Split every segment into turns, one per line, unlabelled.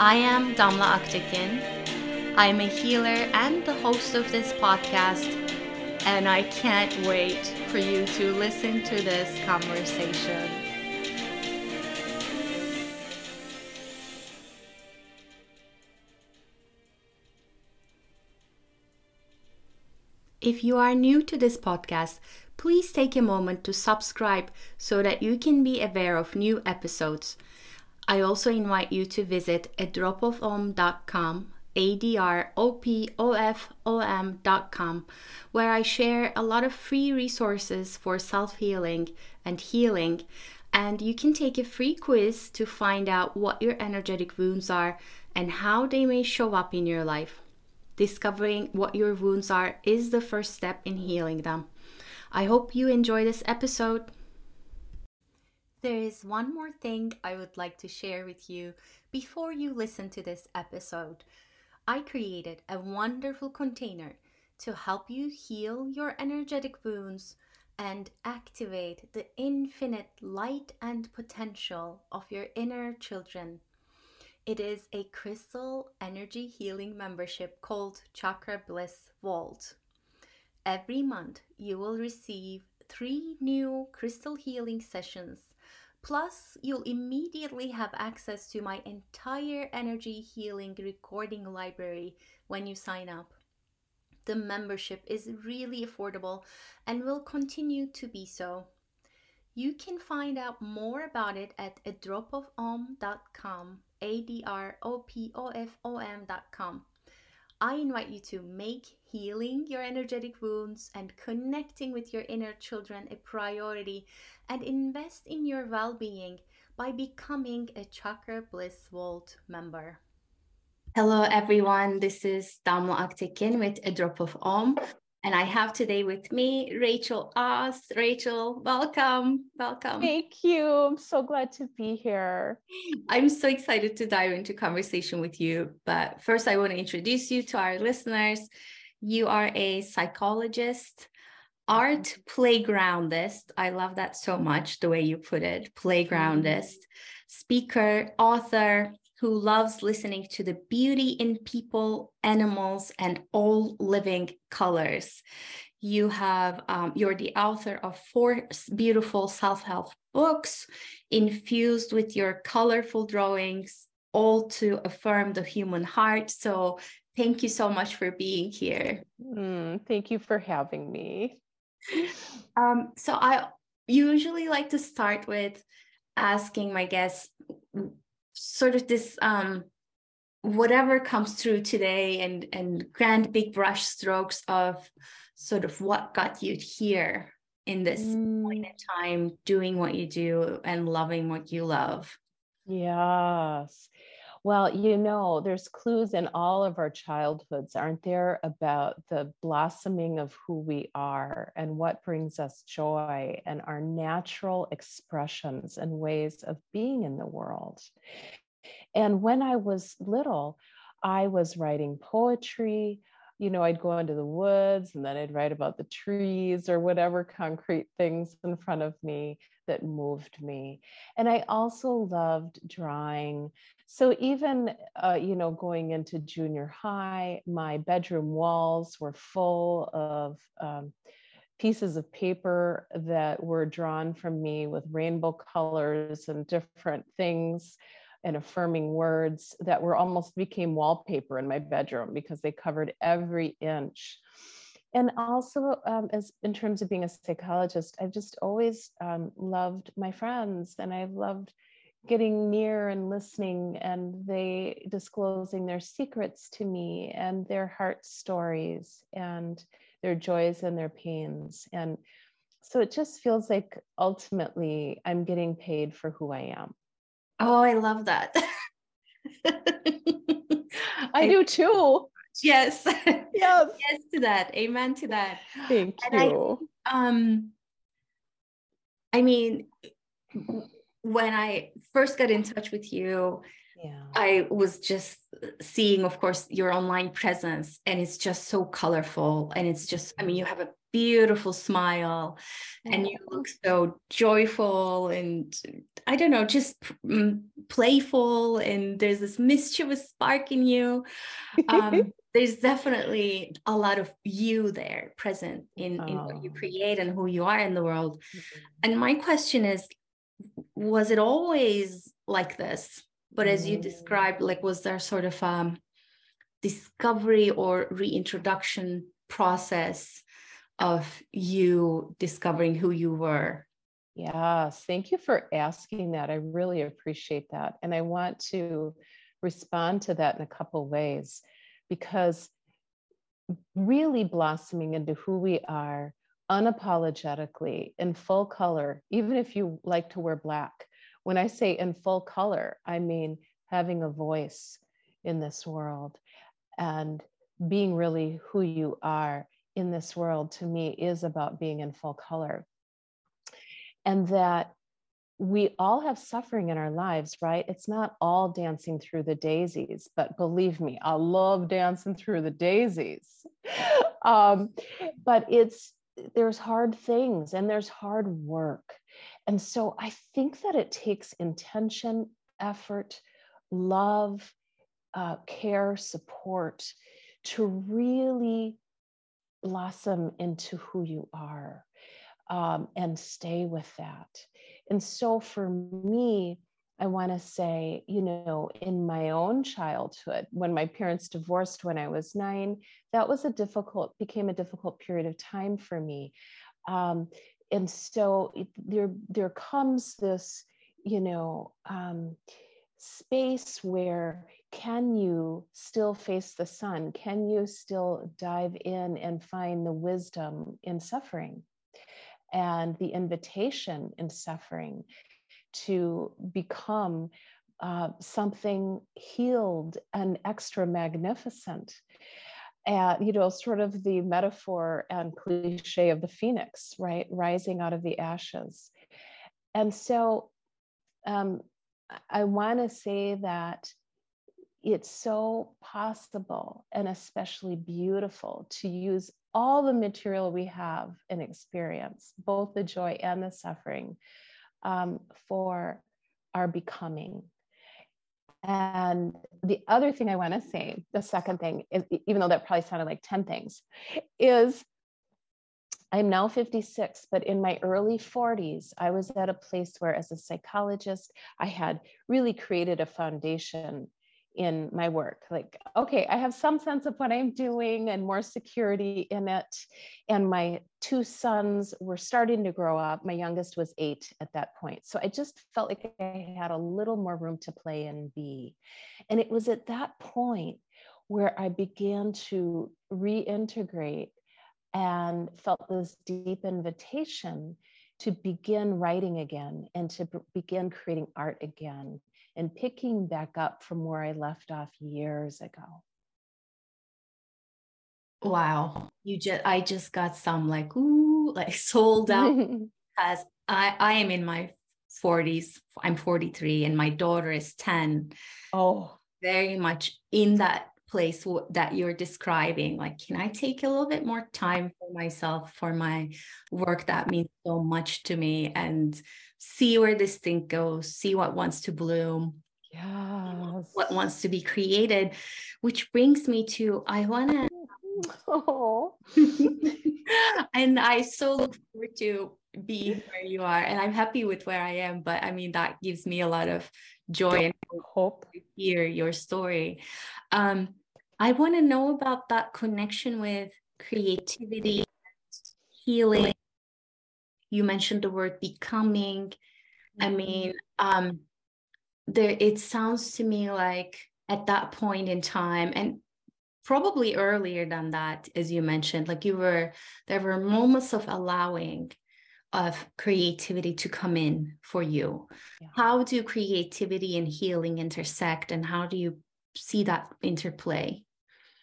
I am Damla Aktekin. I'm a healer and the host of this podcast, and I can't wait for you to listen to this conversation. If you are new to this podcast, please take a moment to subscribe so that you can be aware of new episodes. I also invite you to visit adropofom.com, A-D-R-O-P-O-F-O-M.com, where I share a lot of free resources for self-healing and healing. And you can take a free quiz to find out what your energetic wounds are and how they may show up in your life. Discovering what your wounds are is the first step in healing them. I hope you enjoy this episode. There is one more thing I would like to share with you before you listen to this episode. I created a wonderful container to help you heal your energetic wounds and activate the infinite light and potential of your inner children. It is a crystal energy healing membership called Chakra Bliss Vault. Every month, you will receive three new crystal healing sessions Plus, you'll immediately have access to my entire energy healing recording library when you sign up. The membership is really affordable and will continue to be so. You can find out more about it at adropofom.com, A D R O P O F O M.com. I invite you to make healing your energetic wounds and connecting with your inner children a priority and invest in your well being by becoming a Chakra Bliss Vault member. Hello, everyone. This is Damla Aktekin with A Drop of Om. And I have today with me Rachel Awes. Rachel, welcome. Welcome.
Thank you. I'm so glad to be here.
I'm so excited to dive into conversation with you. But first, I want to introduce you to our listeners. You are a psychologist, art playgroundist. I love that so much, the way you put it playgroundist, speaker, author, who loves listening to the beauty in people, animals, and all living colors. You have um, you're the author of four beautiful self-help books infused with your colorful drawings, all to affirm the human heart. So thank you so much for being here.
Mm, thank you for having me.
Um, so I usually like to start with asking my guests sort of this um, whatever comes through today and and grand big brush strokes of sort of what got you here in this mm. point in time doing what you do and loving what you love
yes well, you know, there's clues in all of our childhoods, aren't there, about the blossoming of who we are and what brings us joy and our natural expressions and ways of being in the world. And when I was little, I was writing poetry. You know, I'd go into the woods and then I'd write about the trees or whatever concrete things in front of me that moved me. And I also loved drawing. So even, uh, you know, going into junior high, my bedroom walls were full of um, pieces of paper that were drawn from me with rainbow colors and different things and affirming words that were almost became wallpaper in my bedroom because they covered every inch. And also um, as in terms of being a psychologist i've just always um, loved my friends and i've loved getting near and listening and they disclosing their secrets to me and their heart stories and their joys and their pains and so it just feels like ultimately i'm getting paid for who i am
oh i love that
I do too.
Yes.
Yes.
yes to that. Amen to that.
Thank and you.
I, um I mean when I first got in touch with you, yeah. I was just seeing, of course, your online presence, and it's just so colorful. And it's just, I mean, you have a beautiful smile and you look so joyful and I don't know, just mm, playful. And there's this mischievous spark in you. Um, there's definitely a lot of you there present in, in what you create and who you are in the world. Mm-hmm. And my question is was it always like this? But as you described, like, was there sort of a um, discovery or reintroduction process of you discovering who you were?
Yes, thank you for asking that. I really appreciate that. And I want to respond to that in a couple ways because really blossoming into who we are unapologetically in full color, even if you like to wear black. When I say in full color, I mean having a voice in this world and being really who you are in this world to me is about being in full color. And that we all have suffering in our lives, right? It's not all dancing through the daisies, but believe me, I love dancing through the daisies. um, but it's there's hard things and there's hard work. And so I think that it takes intention, effort, love, uh, care, support to really blossom into who you are um, and stay with that. And so for me, I want to say, you know, in my own childhood, when my parents divorced when I was nine, that was a difficult, became a difficult period of time for me. Um, and so there, there comes this, you know, um, space where can you still face the sun? Can you still dive in and find the wisdom in suffering and the invitation in suffering? To become uh, something healed and extra magnificent. And, you know, sort of the metaphor and cliche of the phoenix, right? Rising out of the ashes. And so um, I want to say that it's so possible and especially beautiful to use all the material we have and experience, both the joy and the suffering, um, for our becoming. And the other thing I want to say, the second thing, is, even though that probably sounded like 10 things, is I'm now 56, but in my early 40s, I was at a place where, as a psychologist, I had really created a foundation in my work like okay i have some sense of what i'm doing and more security in it. And my two sons were starting to grow up. My youngest was eight at that point. So i just felt like i had a little more room to play and be. And it was at that point where i began to reintegrate and felt this deep invitation to begin writing again and to begin creating art again and picking back up from where I left off years ago.
Wow. You just I just got some like ooh, like sold out because I I am in my 40s. I'm 43 and my daughter is 10.
Oh,
very much in that place that you're describing like can i take a little bit more time for myself for my work that means so much to me and see where this thing goes, see what wants to bloom.
Yeah.
What wants to be created, which brings me to I want to. Oh. and I so look forward to be where you are, and I'm happy with where I am. But I mean, that gives me a lot of joy and hope to hear your story. Um, I want to know about that connection with creativity, healing, you mentioned the word becoming mm-hmm. i mean um there it sounds to me like at that point in time and probably earlier than that as you mentioned like you were there were moments of allowing of creativity to come in for you yeah. how do creativity and healing intersect and how do you see that interplay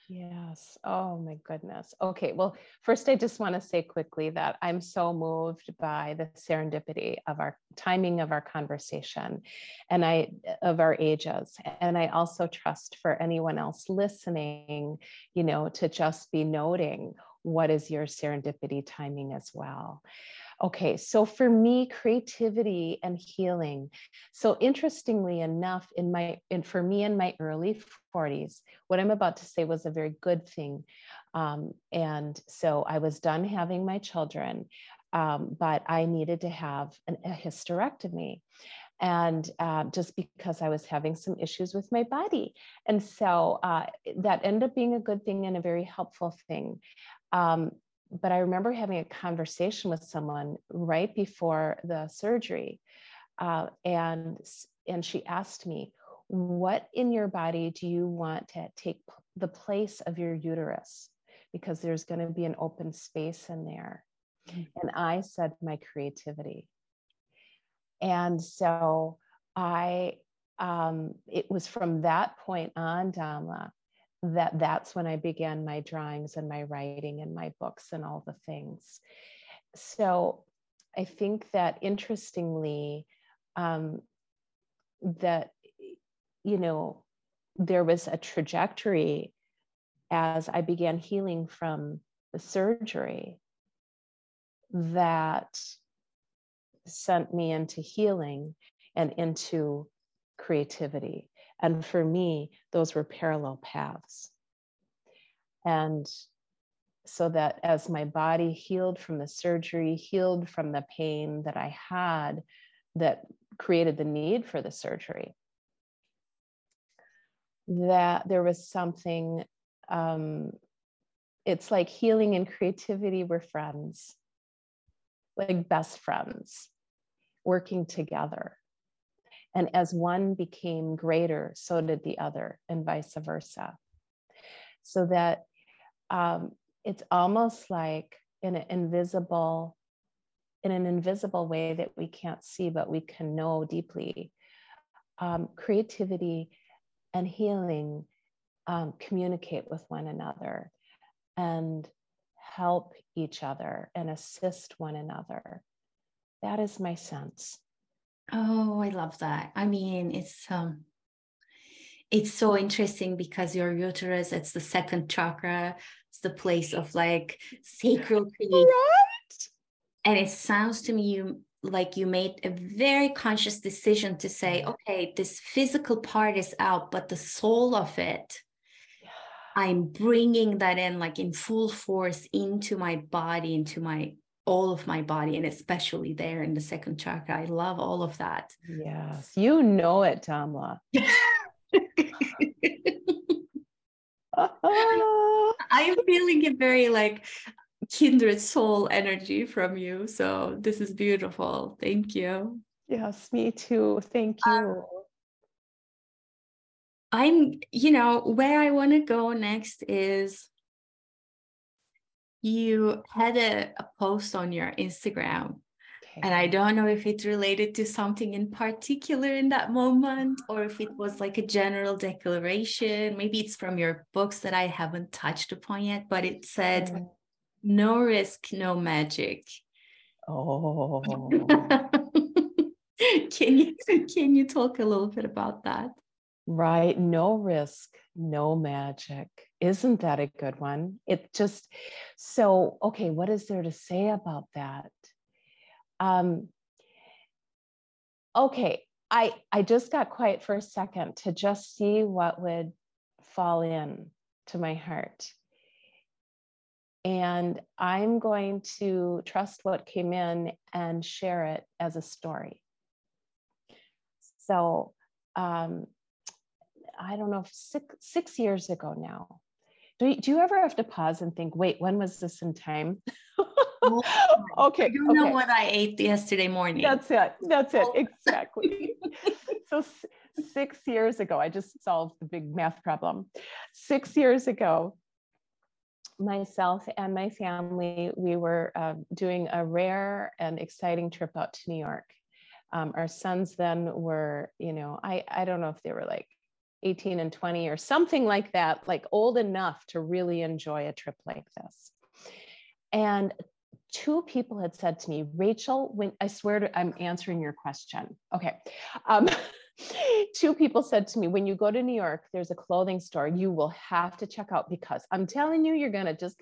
Yes. Oh my goodness. Okay. Well, first, I just want to say quickly that I'm so moved by the serendipity of our timing of our conversation and I of our ages. And I also trust for anyone else listening, you know, to just be noting what is your serendipity timing as well. Okay, so for me, creativity and healing. So interestingly enough, in my in for me in my early 40s, what I'm about to say was a very good thing. Um, and so I was done having my children, um, but I needed to have an, a hysterectomy and uh, just because I was having some issues with my body. And so uh, that ended up being a good thing and a very helpful thing. Um, but I remember having a conversation with someone right before the surgery, uh, and and she asked me, "What in your body do you want to take the place of your uterus? Because there's going to be an open space in there." Mm-hmm. And I said, "My creativity." And so I, um, it was from that point on, Damla, that that's when I began my drawings and my writing and my books and all the things. So I think that interestingly, um, that you know there was a trajectory as I began healing from the surgery that sent me into healing and into creativity and for me, those were parallel paths. And so that as my body healed from the surgery, healed from the pain that I had that created the need for the surgery, that there was something, um, it's like healing and creativity were friends, like best friends working together. And as one became greater, so did the other, and vice versa. So that um, it's almost like in an invisible, in an invisible way that we can't see, but we can know deeply. Um, creativity and healing um, communicate with one another and help each other and assist one another. That is my sense.
Oh, I love that. I mean, it's um it's so interesting because your uterus, it's the second chakra, it's the place of like sacral creativity. Right? And it sounds to me you like you made a very conscious decision to say, okay, this physical part is out, but the soul of it, I'm bringing that in like in full force into my body, into my all of my body and especially there in the second chakra. I love all of that.
Yes, you know it, Damla.
I'm feeling a very like kindred soul energy from you. So this is beautiful. Thank you.
Yes, me too. Thank you. Um,
I'm, you know, where I want to go next is you had a, a post on your Instagram. Okay. And I don't know if it's related to something in particular in that moment or if it was like a general declaration. Maybe it's from your books that I haven't touched upon yet, but it said, mm. no risk, no magic.
Oh.
can you can you talk a little bit about that?
Right. No risk, no magic. Isn't that a good one? It just, so, okay, what is there to say about that? Um, okay, I, I just got quiet for a second to just see what would fall in to my heart. And I'm going to trust what came in and share it as a story. So, um, I don't know, six, six years ago now. Do you, do you ever have to pause and think, wait, when was this in time?
okay. You okay. know what I ate yesterday morning.
That's it. That's it. Exactly. so six years ago, I just solved the big math problem. Six years ago, myself and my family, we were uh, doing a rare and exciting trip out to New York. Um, our sons then were, you know, I, I don't know if they were like 18 and 20 or something like that, like old enough to really enjoy a trip like this. And two people had said to me, Rachel, when I swear to, I'm answering your question. Okay. Um, two people said to me, when you go to New York, there's a clothing store you will have to check out because I'm telling you, you're going to just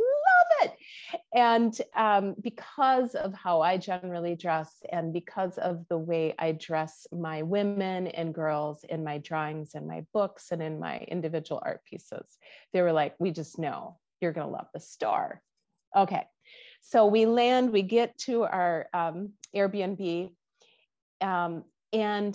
And um, because of how I generally dress and because of the way I dress my women and girls in my drawings and my books and in my individual art pieces, they were like, we just know you're going to love the store. Okay. So we land, we get to our um, Airbnb. Um, and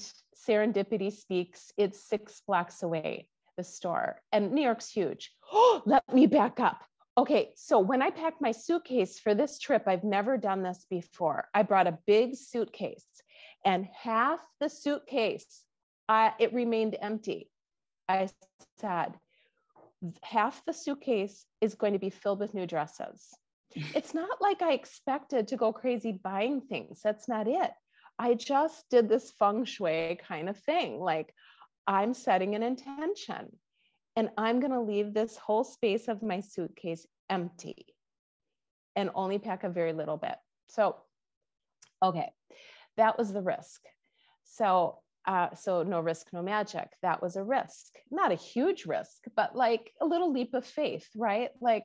serendipity speaks it's six blocks away the store and new york's huge oh let me back up okay so when i packed my suitcase for this trip i've never done this before. I brought a big suitcase and half the suitcase uh, it remained empty. I said half the suitcase is going to be filled with new dresses. It's not like i expected to go crazy buying things. That's not it. I just did this feng shui kind of thing. Like I'm setting an intention and I'm going to leave this whole space of my suitcase empty and only pack a very little bit. So, okay, that was the risk. So, uh, so no risk, no magic. That was a risk, not a huge risk, but like a little leap of faith, right? Like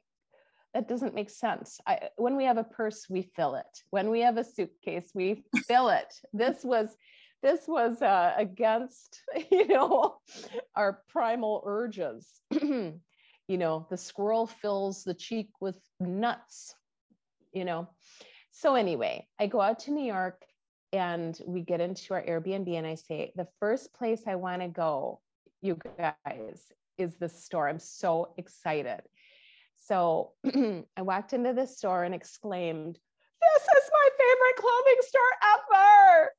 that doesn't make sense. I, when we have a purse, we fill it. When we have a suitcase, we fill it. This was this was uh, against you know our primal urges. you know, the squirrel fills the cheek with nuts. You know, so anyway, I go out to New York and we get into our Airbnb and I say the first place I want to go, you guys, is the store. I'm so excited so I walked into the store and exclaimed, This is my favorite clothing store ever.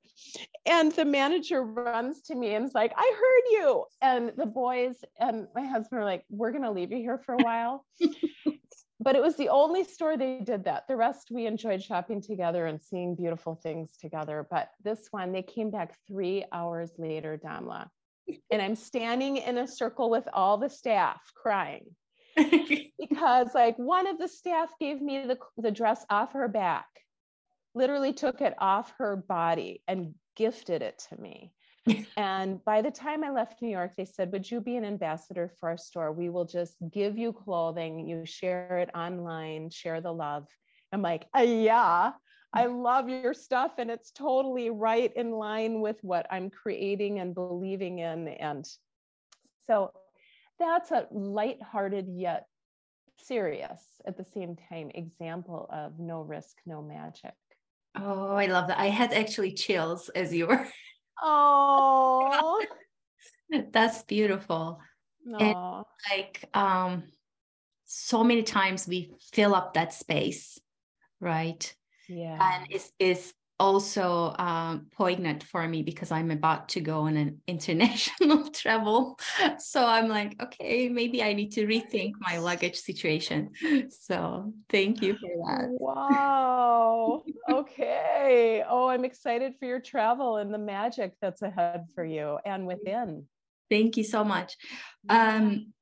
And the manager runs to me and is like, I heard you. And the boys and my husband are like, We're going to leave you here for a while. but it was the only store they did that. The rest we enjoyed shopping together and seeing beautiful things together. But this one, they came back three hours later, Damla. and I'm standing in a circle with all the staff crying because like one of the staff gave me the, the dress off her back literally took it off her body and gifted it to me and by the time i left new york they said would you be an ambassador for our store we will just give you clothing you share it online share the love i'm like uh, yeah I love your stuff and it's totally right in line with what I'm creating and believing in. And so that's a light-hearted yet serious at the same time example of no risk, no magic.
Oh, I love that. I had actually chills as you were.
Oh,
that's beautiful. And like um so many times we fill up that space, right?
Yeah.
And it's, it's also um, poignant for me because I'm about to go on an international travel. So I'm like, okay, maybe I need to rethink my luggage situation. So thank you for that.
Wow. okay. Oh, I'm excited for your travel and the magic that's ahead for you and within.
Thank you so much. Um,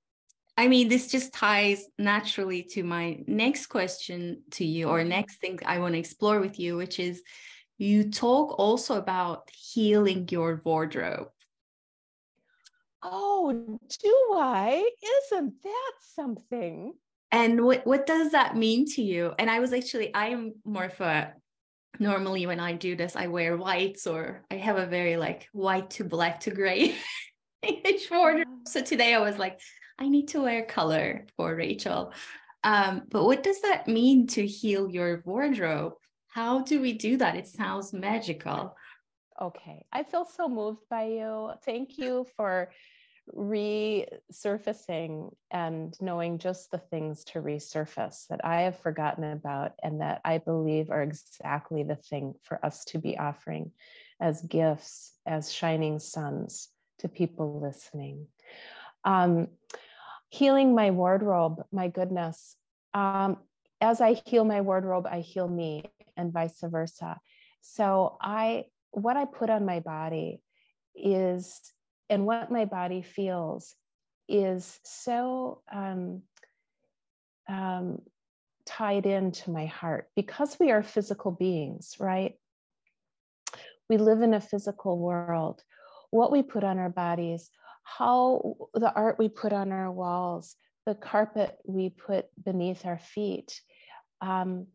I mean, this just ties naturally to my next question to you, or next thing I want to explore with you, which is you talk also about healing your wardrobe.
Oh, do I? Isn't that something?
And what, what does that mean to you? And I was actually, I am more of a, normally when I do this, I wear whites or I have a very like white to black to gray wardrobe. So today I was like, I need to wear color for Rachel. Um, but what does that mean to heal your wardrobe? How do we do that? It sounds magical.
Okay. I feel so moved by you. Thank you for resurfacing and knowing just the things to resurface that I have forgotten about and that I believe are exactly the thing for us to be offering as gifts, as shining suns to people listening. Um, healing my wardrobe, my goodness. Um, as I heal my wardrobe, I heal me and vice versa. So I what I put on my body is and what my body feels is so um, um, tied into my heart because we are physical beings, right? We live in a physical world. What we put on our bodies, how the art we put on our walls, the carpet we put beneath our feet, um,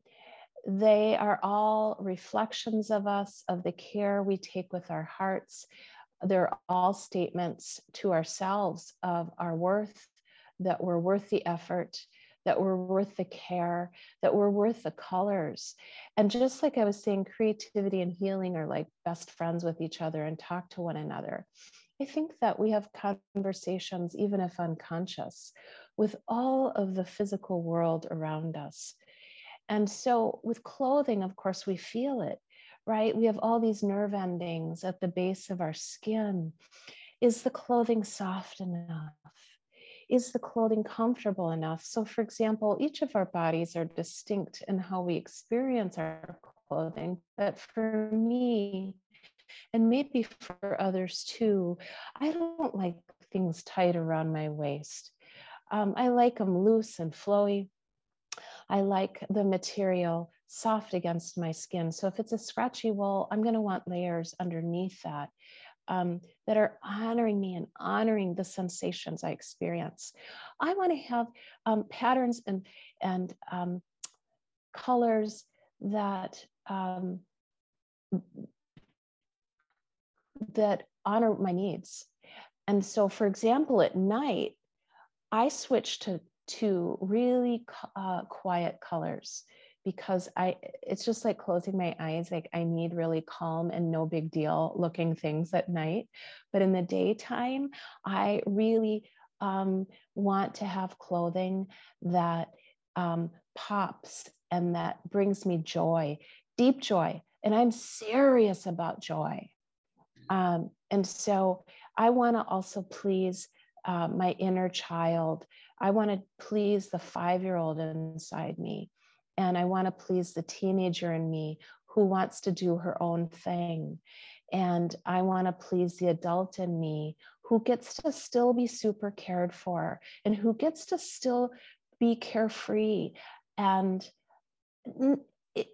they are all reflections of us, of the care we take with our hearts. They're all statements to ourselves of our worth, that we're worth the effort, that we're worth the care, that we're worth the colors. And just like I was saying, creativity and healing are like best friends with each other and talk to one another. I think that we have conversations, even if unconscious, with all of the physical world around us. And so with clothing, of course, we feel it, right? We have all these nerve endings at the base of our skin. Is the clothing soft enough? Is the clothing comfortable enough? So, for example, each of our bodies are distinct in how we experience our clothing. But for me, and maybe for others too, I don't like things tight around my waist. Um, I like them loose and flowy. I like the material soft against my skin. So if it's a scratchy wool, I'm going to want layers underneath that um, that are honoring me and honoring the sensations I experience. I want to have um, patterns and and um, colors that um, that honor my needs. And so, for example, at night, I switch to to really uh, quiet colors because I it's just like closing my eyes like I need really calm and no big deal looking things at night. But in the daytime I really um, want to have clothing that um, pops and that brings me joy deep joy and I'm serious about joy. Um, and so I want to also please uh, my inner child I want to please the five year old inside me. And I want to please the teenager in me who wants to do her own thing. And I want to please the adult in me who gets to still be super cared for and who gets to still be carefree. And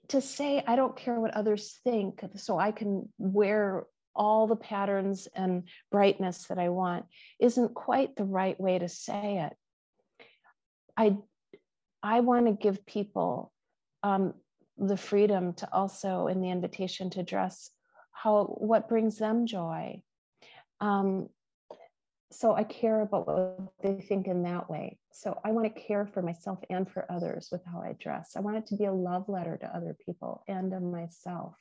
to say, I don't care what others think, so I can wear all the patterns and brightness that I want, isn't quite the right way to say it. I I want to give people um, the freedom to also, in the invitation to dress, how what brings them joy. Um, so I care about what they think in that way. So I want to care for myself and for others with how I dress. I want it to be a love letter to other people and to myself.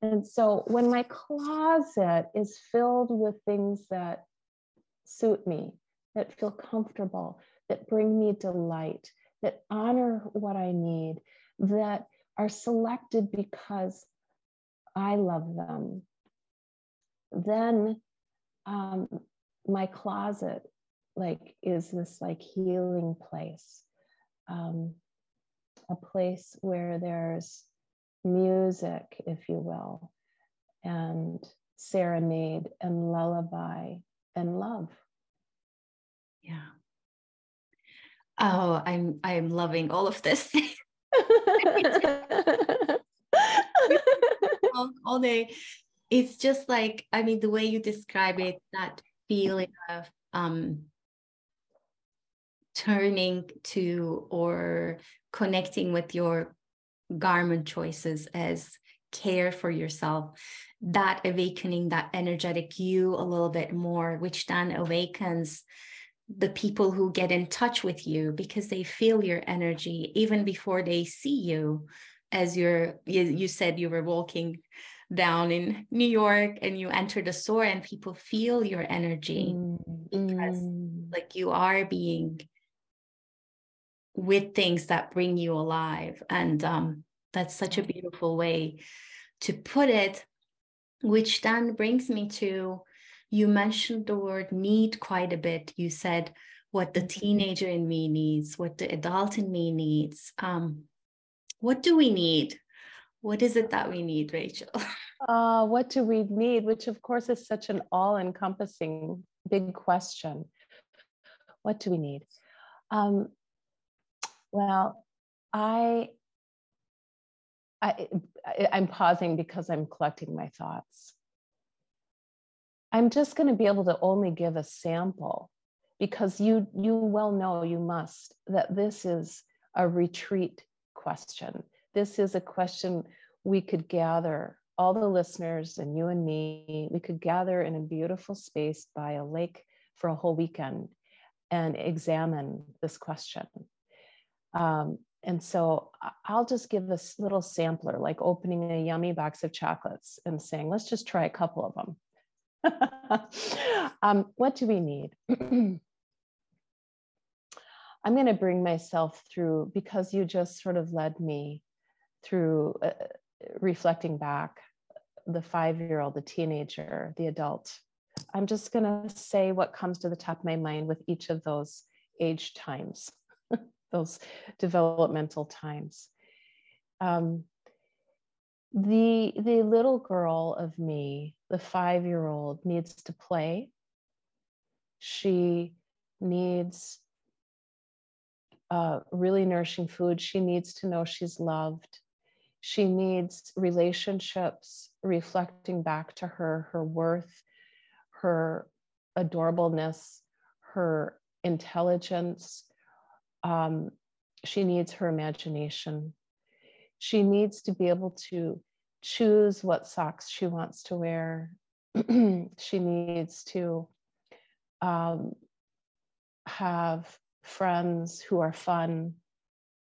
And so when my closet is filled with things that suit me, that feel comfortable, that bring me delight, that honor what I need, that are selected because I love them. Then um, my closet like is this like healing place, um, a place where there's music, if you will, and serenade and lullaby and love.
Yeah. Oh, I'm I'm loving all of this. all, all day. It's just like, I mean, the way you describe it, that feeling of um turning to or connecting with your garment choices as care for yourself that awakening that energetic you a little bit more which then awakens the people who get in touch with you because they feel your energy even before they see you as you're you, you said you were walking down in new york and you enter the store and people feel your energy mm. because mm. like you are being with things that bring you alive and um, that's such a beautiful way to put it which then brings me to you mentioned the word need quite a bit. You said what the mm-hmm. teenager in me needs, what the adult in me needs. Um, what do we need? What is it that we need, Rachel?
Uh, what do we need? Which, of course, is such an all encompassing big question. what do we need? Um, well, I, I, I'm pausing because I'm collecting my thoughts. I'm just going to be able to only give a sample because you you well know you must that this is a retreat question. This is a question we could gather all the listeners and you and me, we could gather in a beautiful space by a lake for a whole weekend and examine this question. Um, and so I'll just give a little sampler, like opening a yummy box of chocolates and saying, let's just try a couple of them. um, what do we need? I'm going to bring myself through because you just sort of led me through uh, reflecting back the five year old, the teenager, the adult. I'm just going to say what comes to the top of my mind with each of those age times, those developmental times. Um, the, the little girl of me, the five year old, needs to play. She needs uh, really nourishing food. She needs to know she's loved. She needs relationships reflecting back to her her worth, her adorableness, her intelligence. Um, she needs her imagination. She needs to be able to choose what socks she wants to wear. she needs to um, have friends who are fun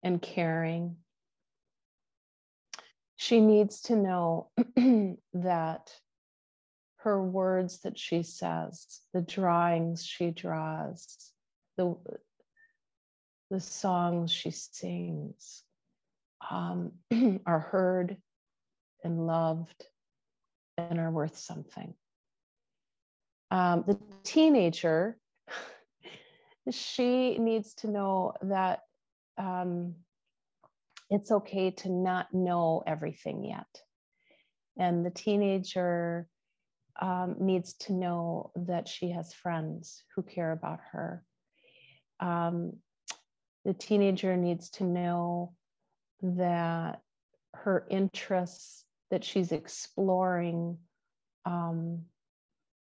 and caring. She needs to know that her words that she says, the drawings she draws, the, the songs she sings um, are heard and loved and are worth something. Um, the teenager she needs to know that um, it's okay to not know everything yet. And the teenager um, needs to know that she has friends who care about her. Um, the teenager needs to know that her interests that she's exploring um,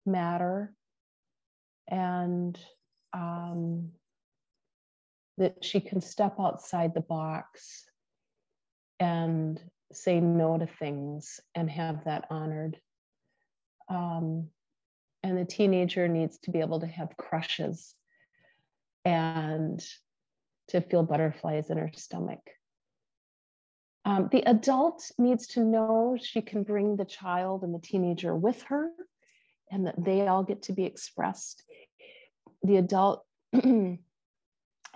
matter and um, that she can step outside the box and say no to things and have that honored. Um, and the teenager needs to be able to have crushes and to feel butterflies in her stomach. Um, the adult needs to know she can bring the child and the teenager with her and that they all get to be expressed the adult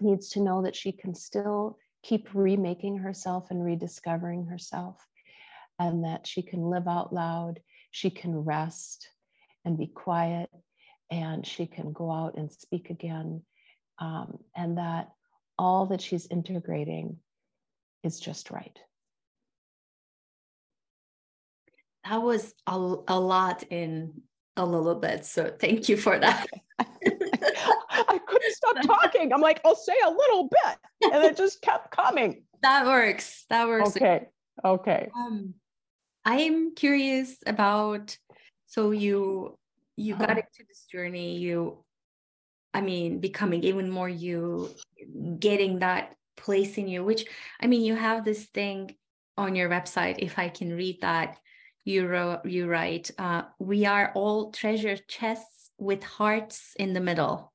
needs to know that she can still keep remaking herself and rediscovering herself, and that she can live out loud, she can rest and be quiet, and she can go out and speak again, um, and that all that she's integrating is just right.
That was a, a lot in a little bit. So thank you for that.
I couldn't stop talking. I'm like, I'll say a little bit. And it just kept coming.
That works. That works.
Okay. Okay.
Um, I'm curious about so you you got uh-huh. into this journey, you I mean, becoming even more you, getting that place in you, which I mean, you have this thing on your website, if I can read that, you wrote, you write, uh, we are all treasure chests with hearts in the middle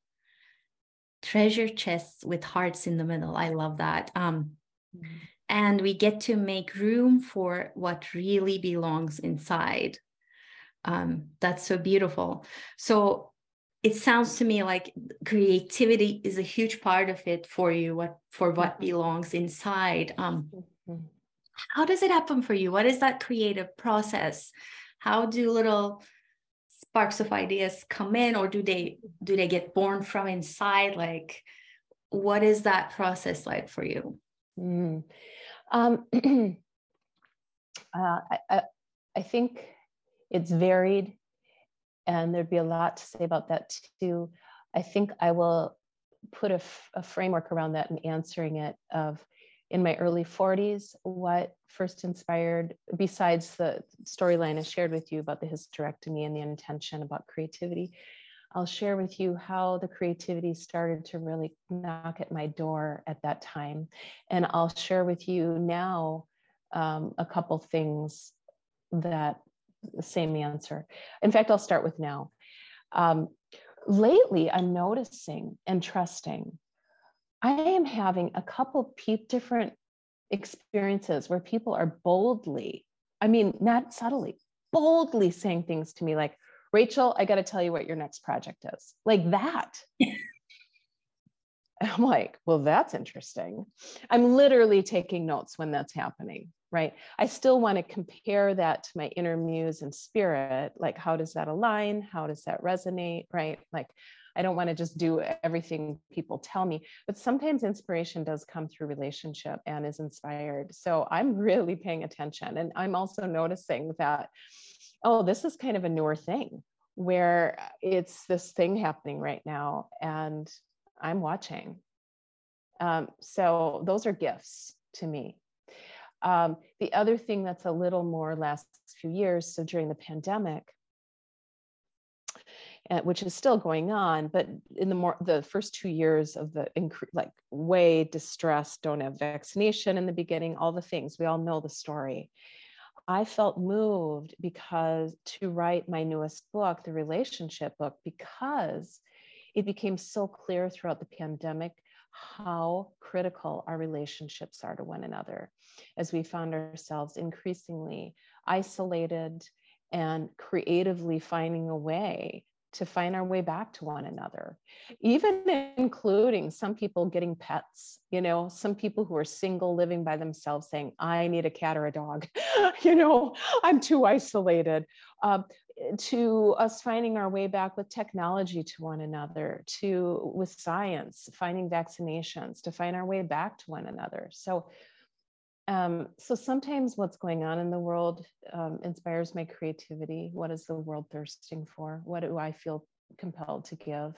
treasure chests with hearts in the middle. I love that. Um, mm-hmm. And we get to make room for what really belongs inside. Um, that's so beautiful. So it sounds to me like creativity is a huge part of it for you. What for what mm-hmm. belongs inside. Um, mm-hmm. How does it happen for you? What is that creative process? How do little sparks of ideas come in or do they do they get born from inside like what is that process like for you mm. um,
uh, I, I think it's varied and there'd be a lot to say about that too i think i will put a, f- a framework around that and answering it of in my early 40s what first inspired besides the storyline i shared with you about the hysterectomy and the intention about creativity i'll share with you how the creativity started to really knock at my door at that time. And i'll share with you now um, a couple things that the same answer. In fact i'll start with now. Um, lately i'm noticing and trusting i am having a couple pe- different experiences where people are boldly i mean not subtly boldly saying things to me like rachel i got to tell you what your next project is like that. I'm like well that's interesting. I'm literally taking notes when that's happening right? I still want to compare that to my inner muse and spirit like how does that align? How does that resonate right? Like i don't want to just do everything people tell me but sometimes inspiration does come through relationship and is inspired. So i'm really paying attention and i'm also noticing that oh this is kind of a newer thing where it's this thing happening right now and i'm watching. Um, so those are gifts to me. Um, the other thing that's a little more last few years, so during the pandemic, uh, Uh, which is still going on, but in the more the first two years of the incre- like way distressed, don't have vaccination in the beginning, all the things we all know the story. I felt moved because to write my newest book, the relationship book, because it became so clear throughout the pandemic how critical our relationships are to one another as we found ourselves increasingly isolated and creatively finding a way to find our way back to one another, even including some people getting pets, you know, some people who are single living by themselves saying, I need a cat or a dog, you know, I'm too isolated. Uh, to us finding our way back with technology to one another, to with science, finding vaccinations, to find our way back to one another. So, um, so sometimes what's going on in the world um, inspires my creativity. What is the world thirsting for? What do I feel compelled to give?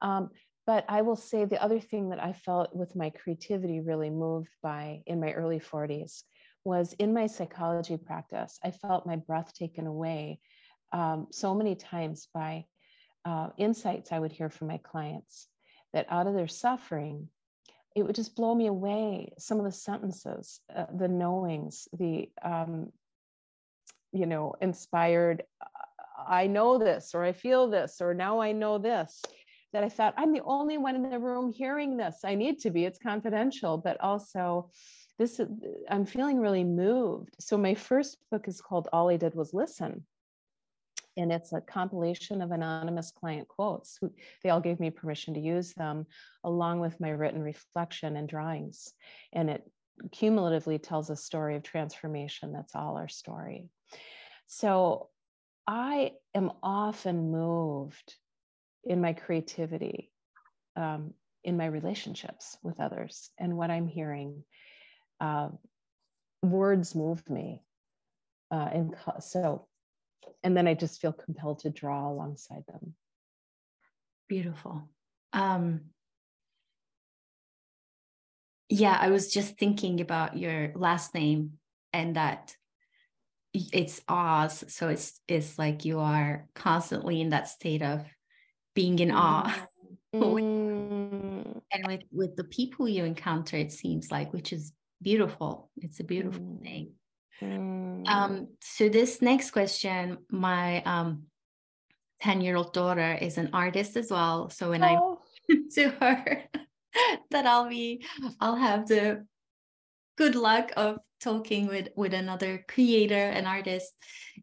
Um, but I will say the other thing that I felt with my creativity really moved by in my early 40s was in my psychology practice. I felt my breath taken away um, so many times by uh, insights I would hear from my clients that out of their suffering, it would just blow me away. Some of the sentences, uh, the knowings, the, um, you know, inspired, I know this, or I feel this, or now I know this. That I thought, I'm the only one in the room hearing this. I need to be, it's confidential, but also, this i'm feeling really moved so my first book is called all i did was listen and it's a compilation of anonymous client quotes. They all gave me permission to use them along with my written reflection and drawings. And it cumulatively tells a story of transformation. That's all our story. So I am often moved in my creativity, um, in my relationships with others, and what I'm hearing. Uh, words move me. Uh, and so and then I just feel compelled to draw alongside them.
Beautiful. Um, yeah, I was just thinking about your last name and that it's Awes. So it's it's like you are constantly in that state of being in awe. Mm. and with with the people you encounter, it seems like, which is beautiful. It's a beautiful mm. thing. Mm. Um, so this next question, my um, 10 year old daughter is an artist as well. So when oh. I to her that I'll be, I'll have the good luck of talking with with another creator and artist.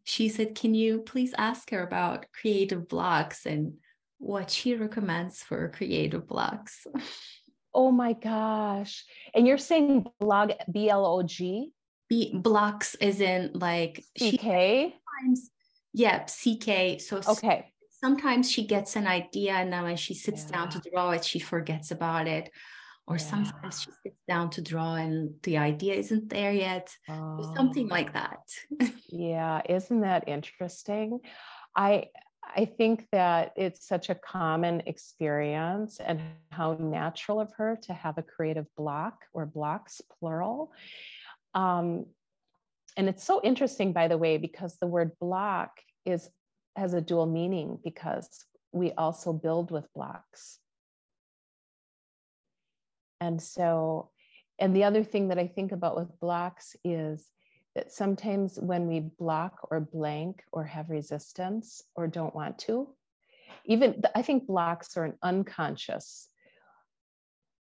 She said, "Can you please ask her about creative blocks and what she recommends for creative blocks?"
Oh my gosh! And you're saying blog B L O G?
B blocks is in like
CK.
Sometimes, yeah, CK. So
okay.
Sometimes she gets an idea and then when she sits yeah. down to draw it, she forgets about it. Or yeah. sometimes she sits down to draw and the idea isn't there yet. Oh. Something like that.
yeah, isn't that interesting? I I think that it's such a common experience and how natural of her to have a creative block or blocks, plural. Um, and it's so interesting, by the way, because the word block is has a dual meaning because we also build with blocks. And so, and the other thing that I think about with blocks is that sometimes when we block or blank or have resistance or don't want to, even I think blocks are an unconscious.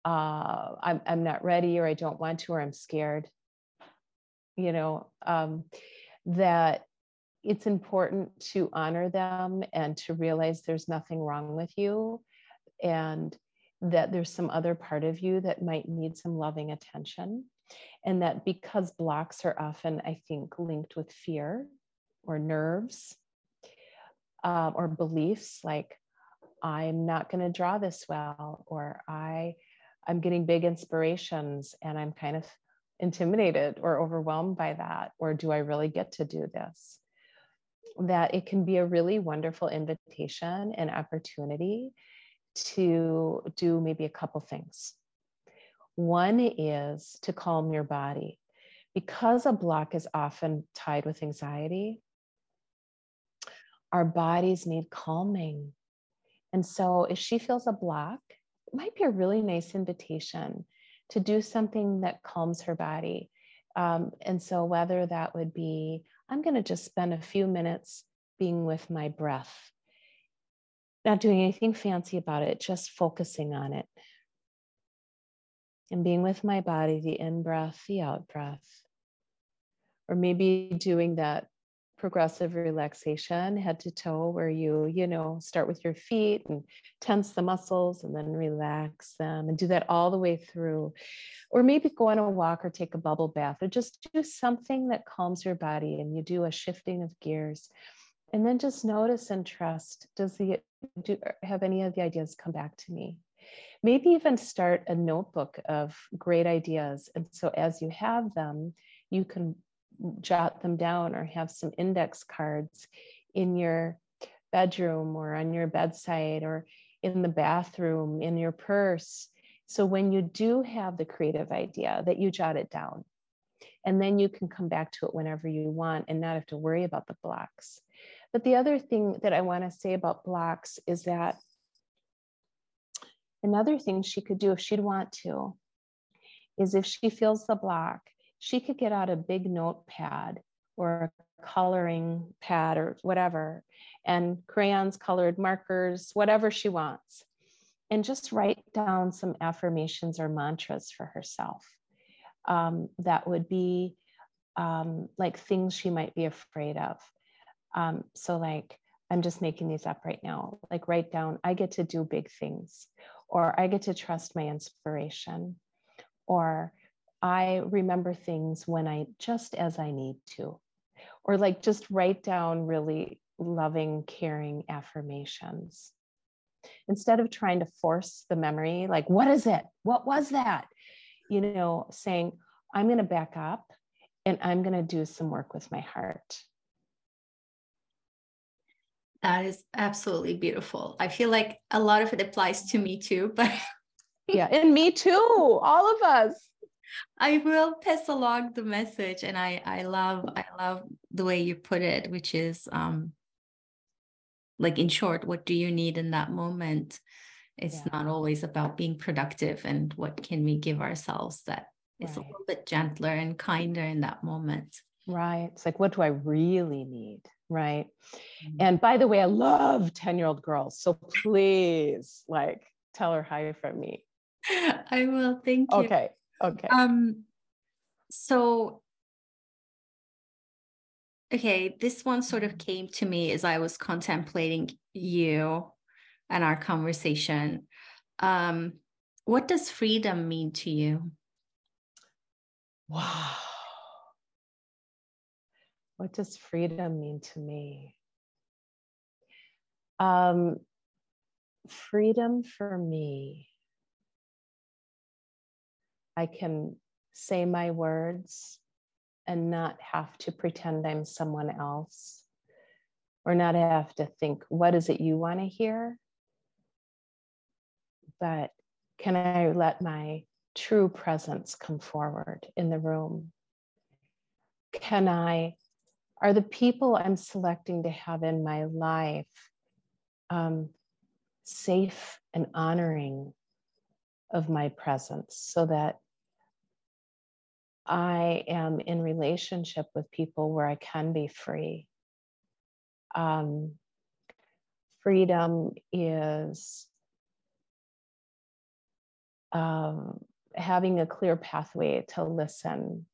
Uh, I'm, I'm not ready or I don't want to or I'm scared. You know, um, that it's important to honor them and to realize there's nothing wrong with you and that there's some other part of you that might need some loving attention and that because blocks are often, I think, linked with fear or nerves uh, or beliefs like, I'm not going to draw this well, or I, I'm getting big inspirations and I'm kind of intimidated or overwhelmed by that, or do I really get to do this? That it can be a really wonderful invitation and opportunity to do maybe a couple things. One is to calm your body. Because a block is often tied with anxiety, our bodies need calming. And so if she feels a block, it might be a really nice invitation to do something that calms her body. Um, and so, whether that would be, I'm going to just spend a few minutes being with my breath, not doing anything fancy about it, just focusing on it, and being with my body, the in breath, the out breath. Or maybe doing that progressive relaxation head to toe where you you know start with your feet and tense the muscles and then relax them and do that all the way through. Or maybe go on a walk or take a bubble bath or just do something that calms your body and you do a shifting of gears. And then just notice and trust does the do er, have any of the ideas come back to me? Maybe even start a notebook of great ideas. And so as you have them, you can jot them down or have some index cards in your bedroom or on your bedside or in the bathroom, in your purse. So when you do have the creative idea, that you jot it down. And then you can come back to it whenever you want and not have to worry about the blocks. But the other thing that I want to say about blocks is that Another thing she could do if she'd want to is if she feels the block, she could get out a big notepad or a coloring pad or whatever, and crayons, colored markers, whatever she wants, and just write down some affirmations or mantras for herself. Um, that would be um, like things she might be afraid of. Um, so, like, I'm just making these up right now. Like, write down, I get to do big things, or I get to trust my inspiration, or I remember things when I just as I need to, or like just write down really loving, caring affirmations. Instead of trying to force the memory, like, what is it? What was that? You know, saying, I'm going to back up and I'm going to do some work with my heart.
That is absolutely beautiful. I feel like a lot of it applies to me too, but
yeah, and me too, all of us.
I will pass along the message and I I love I love the way you put it, which is um like in short, what do you need in that moment? It's yeah. not always about being productive and what can we give ourselves that is right. a little bit gentler and kinder in that moment.
Right. It's like, what do I really need? Right. Mm-hmm. And by the way, I love 10 year old girls. So please, like, tell her hi from me.
I will. Thank you.
Okay. Okay.
Um, so, okay, this one sort of came to me as I was contemplating you and our conversation. Um, what does freedom mean to you?
Wow. What does freedom mean to me? Um, freedom for me, I can say my words and not have to pretend I'm someone else or not have to think, what is it you want to hear? But can I let my true presence come forward in the room? Can I, are the people I'm selecting to have in my life um, safe and honoring of my presence so that I am in relationship with people where I can be free. Um, freedom is um, having a clear pathway to listen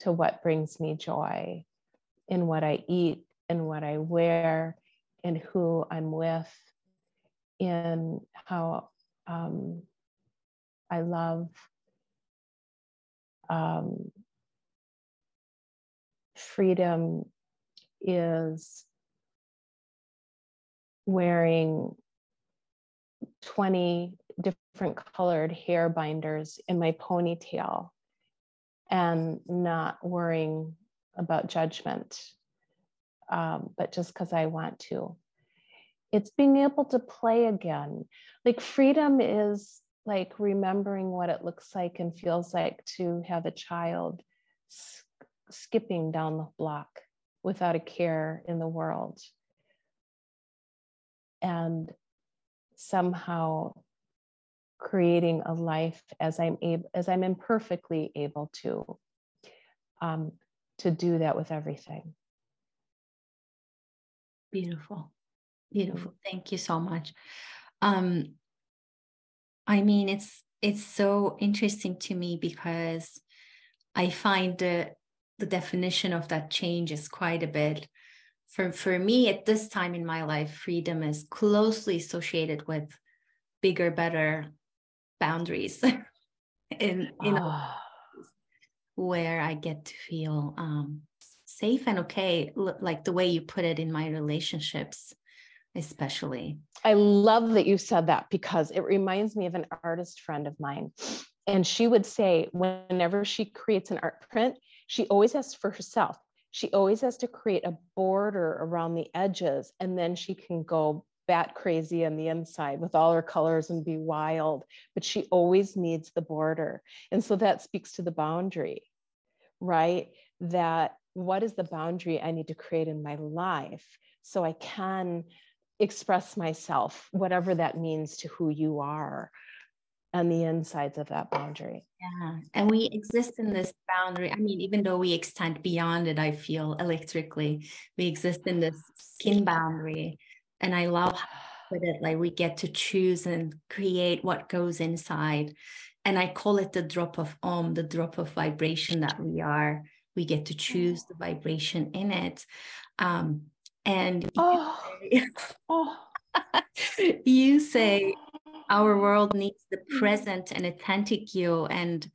to what brings me joy in what I eat, in what I wear, in who I'm with, in how um, I love um, freedom is wearing 20 different colored hair binders in my ponytail and not worrying about judgment, um, but just because I want to. It's being able to play again. Like freedom is like remembering what it looks like and feels like to have a child skipping down the block without a care in the world. And somehow creating a life as I'm able, as I'm imperfectly able to, um, to do that with everything.
Beautiful, beautiful. Thank you so much. Um, I mean, it's it's so interesting to me because I find the the definition of that change is quite a bit. For for me, at this time in my life, freedom is closely associated with bigger, better boundaries in in oh. where I get to feel um, safe and okay, like the way you put it in my relationships especially.
I love that you said that because it reminds me of an artist friend of mine. And she would say, whenever she creates an art print, she always has for herself, she always has to create a border around the edges, and then she can go bat crazy on the inside with all her colors and be wild. But she always needs the border. And so that speaks to the boundary, right? That what is the boundary I need to create in my life so I can express myself, whatever that means to who you are on the insides of that boundary.
Yeah. And we exist in this boundary. I mean, even though we extend beyond it, I feel electrically, we exist in this skin boundary. And I love with it, like we get to choose and create what goes inside. And I call it the drop of om, the drop of vibration that we are. We get to choose the vibration in it. Um, and oh. oh. you say our world needs the present and authentic you and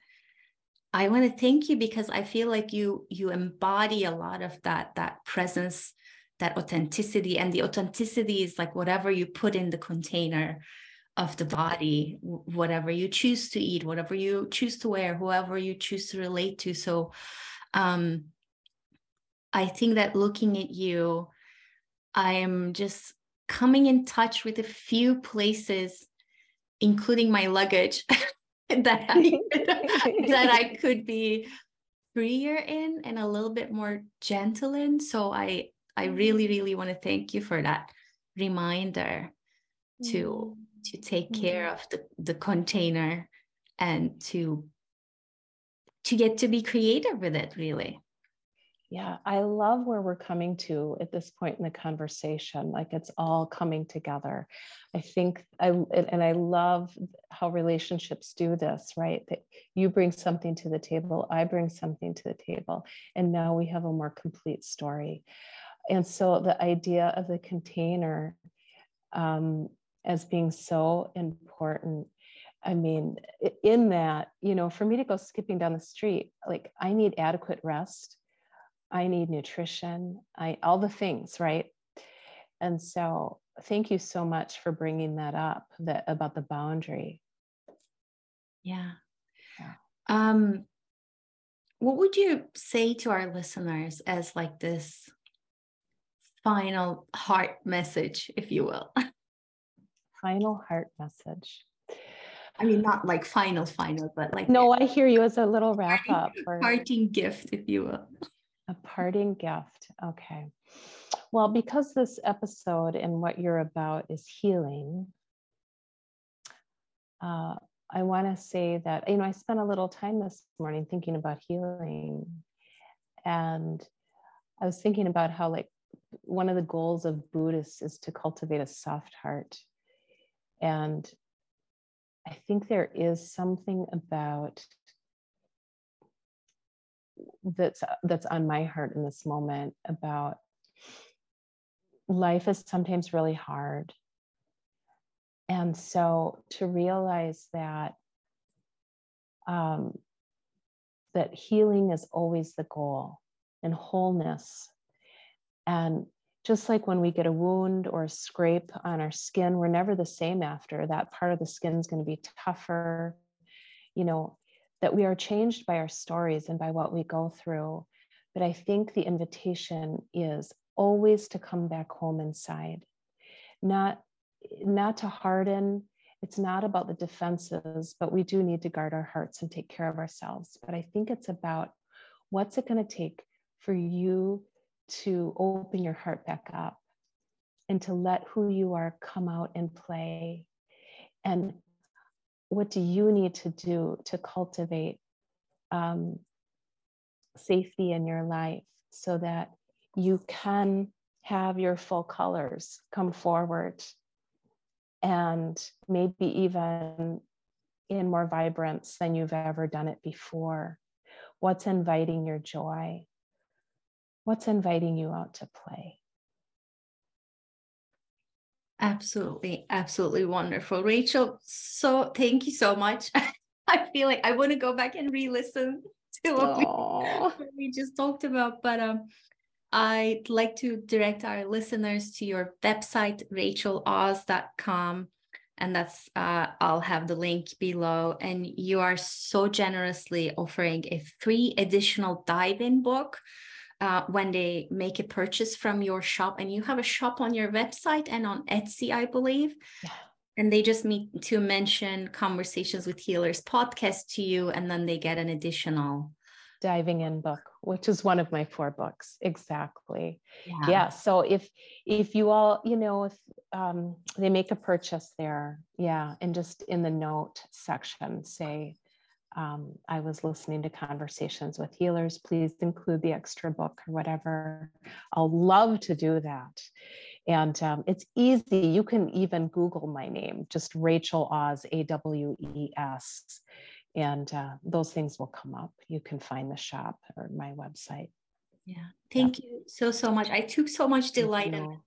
i want to thank you because i feel like you you embody a lot of that that presence that authenticity and the authenticity is like whatever you put in the container of the body whatever you choose to eat whatever you choose to wear whoever you choose to relate to so um i think that looking at you I am just coming in touch with a few places, including my luggage, that I, that I could be freer in and a little bit more gentle in. So I I mm-hmm. really really want to thank you for that reminder to to mm-hmm. take care of the the container and to to get to be creative with it really
yeah, I love where we're coming to at this point in the conversation. Like it's all coming together. I think I and I love how relationships do this, right? That you bring something to the table, I bring something to the table, and now we have a more complete story. And so the idea of the container um, as being so important I mean, in that, you know, for me to go skipping down the street, like I need adequate rest. I need nutrition, I all the things, right? And so thank you so much for bringing that up that about the boundary.
Yeah. yeah. Um what would you say to our listeners as like this final heart message, if you will?
Final heart message.
I mean, not like final, final, but like.
No, I hear you as a little wrap
parting,
up.
Or... Parting gift, if you will.
A parting gift. Okay. Well, because this episode and what you're about is healing, uh, I want to say that, you know, I spent a little time this morning thinking about healing. And I was thinking about how, like, one of the goals of Buddhists is to cultivate a soft heart. And I think there is something about that's that's on my heart in this moment about life is sometimes really hard. And so to realize that um, that healing is always the goal and wholeness. And just like when we get a wound or a scrape on our skin, we're never the same after. That part of the skin is going to be tougher, you know, that we are changed by our stories and by what we go through. But I think the invitation is always to come back home inside, not not to harden. It's not about the defenses, but we do need to guard our hearts and take care of ourselves. But I think it's about what's it going to take for you to open your heart back up and to let who you are come out and play. And what do you need to do to cultivate um, safety in your life so that you can have your full colors come forward and maybe even in more vibrance than you've ever done it before? What's inviting your joy? What's inviting you out to play?
Absolutely, absolutely wonderful. Rachel, so thank you so much. I feel like I want to go back and re-listen to what we, what we, just talked about. But um, I'd like to direct our listeners to your website, rachelawes.com. And that's, uh, I'll have the link below. And you are so generously offering a free additional dive in book uh, when they make a purchase from your shop and you have a shop on your website and on Etsy, I believe. Yeah. And they just need to mention Conversations with Healers podcast to you, and then they get an additional
diving in book which is one of my four books exactly yeah, yeah. so if if you all you know if um, they make a purchase there yeah and just in the note section say um, I was listening to conversations with healers. Please include the extra book or whatever. I'll love to do that. And um, it's easy. You can even Google my name, just Rachel Awes, A W E S, and uh, those things will come up. You can find the shop or my website.
Yeah. Thank yeah. you so, so much. I took so much delight in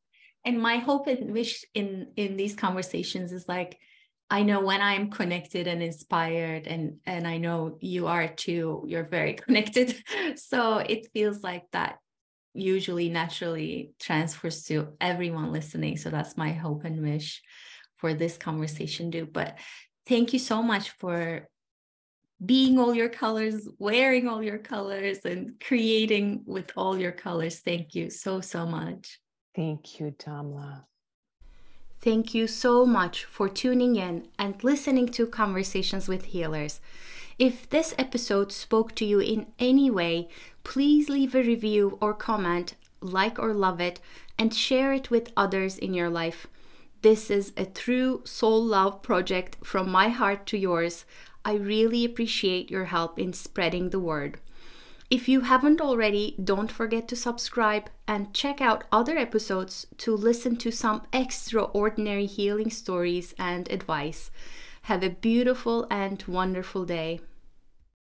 and my hope and wish in in these conversations is like I know when I'm connected and inspired and and I know you are too you're very connected. So it feels like that usually naturally transfers to everyone listening. So that's my hope and wish for this conversation too but thank you so much for being all your colors wearing all your colors and creating with all your colors. Thank you so so much.
Thank you Damla
Thank you so much for tuning in and listening to Conversations with Healers. If this episode spoke to you in any way, please leave a review or comment, like or love it, and share it with others in your life. This is a true soul love project from my heart to yours. I really appreciate your help in spreading the word. If you haven't already, don't forget to subscribe and check out other episodes to listen to some extraordinary healing stories and advice. Have a beautiful and wonderful day.